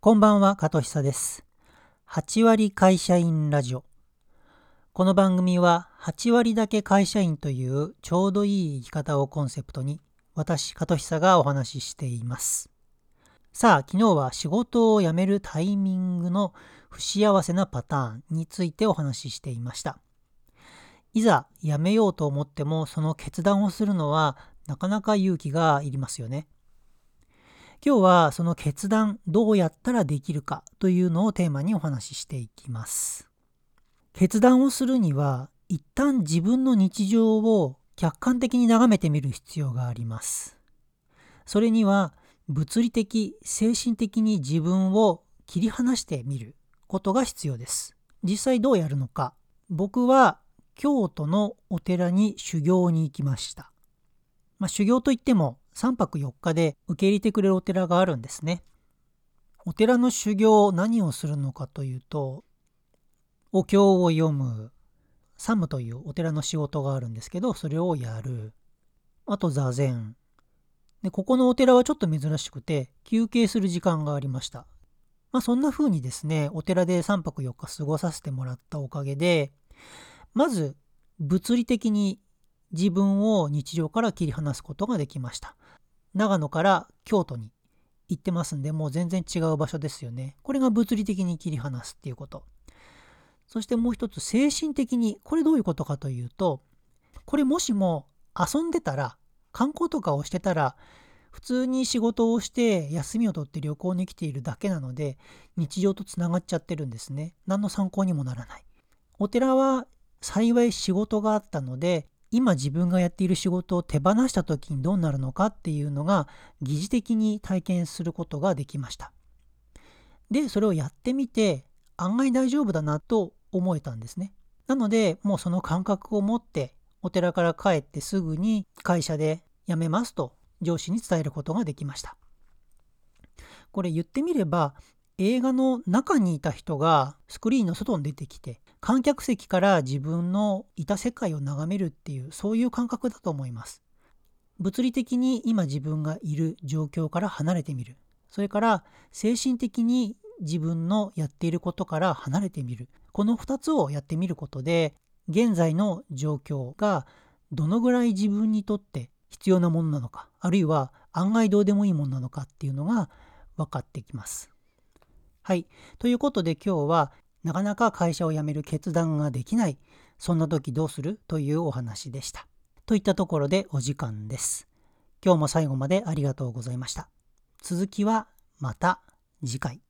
こんばんは、加藤久です。8割会社員ラジオ。この番組は8割だけ会社員というちょうどいい生き方をコンセプトに私、加藤久がお話ししています。さあ、昨日は仕事を辞めるタイミングの不幸せなパターンについてお話ししていました。いざ辞めようと思ってもその決断をするのはなかなか勇気がいりますよね。今日はその決断どうやったらできるかというのをテーマにお話ししていきます。決断をするには一旦自分の日常を客観的に眺めてみる必要があります。それには物理的精神的に自分を切り離してみることが必要です。実際どうやるのか僕は京都のお寺に修行に行きました。まあ、修行といっても3泊4日で受け入れてくれるお寺があるんですね。お寺の修行何をするのかというとお経を読む参務というお寺の仕事があるんですけどそれをやるあと座禅でここのお寺はちょっと珍しくて休憩する時間がありました。まあそんな風にですねお寺で3泊4日過ごさせてもらったおかげでまず物理的に自分を日常から切り離すことができました。長野から京都に行ってますんで、もう全然違う場所ですよね。これが物理的に切り離すっていうこと。そしてもう一つ、精神的に、これどういうことかというと、これもしも遊んでたら、観光とかをしてたら、普通に仕事をして休みを取って旅行に来ているだけなので、日常とつながっちゃってるんですね。何の参考にもならない。お寺は幸い仕事があったので今自分がやっている仕事を手放した時にどうなるのかっていうのが疑似的に体験することができました。でそれをやってみて案外大丈夫だなと思えたんですね。なのでもうその感覚を持ってお寺から帰ってすぐに会社で辞めますと上司に伝えることができました。これ言ってみれば映画の中にいた人がスクリーンの外に出てきて観客席から自分のいた世界を眺めるっていうそういう感覚だと思います。物理的に今自分がいる状況から離れてみる。それから精神的に自分のやっていることから離れてみる。この2つをやってみることで現在の状況がどのぐらい自分にとって必要なものなのかあるいは案外どうでもいいものなのかっていうのが分かってきます。はい。ということで今日はなかなか会社を辞める決断ができない。そんな時どうする？というお話でした。といったところでお時間です。今日も最後までありがとうございました。続きはまた次回。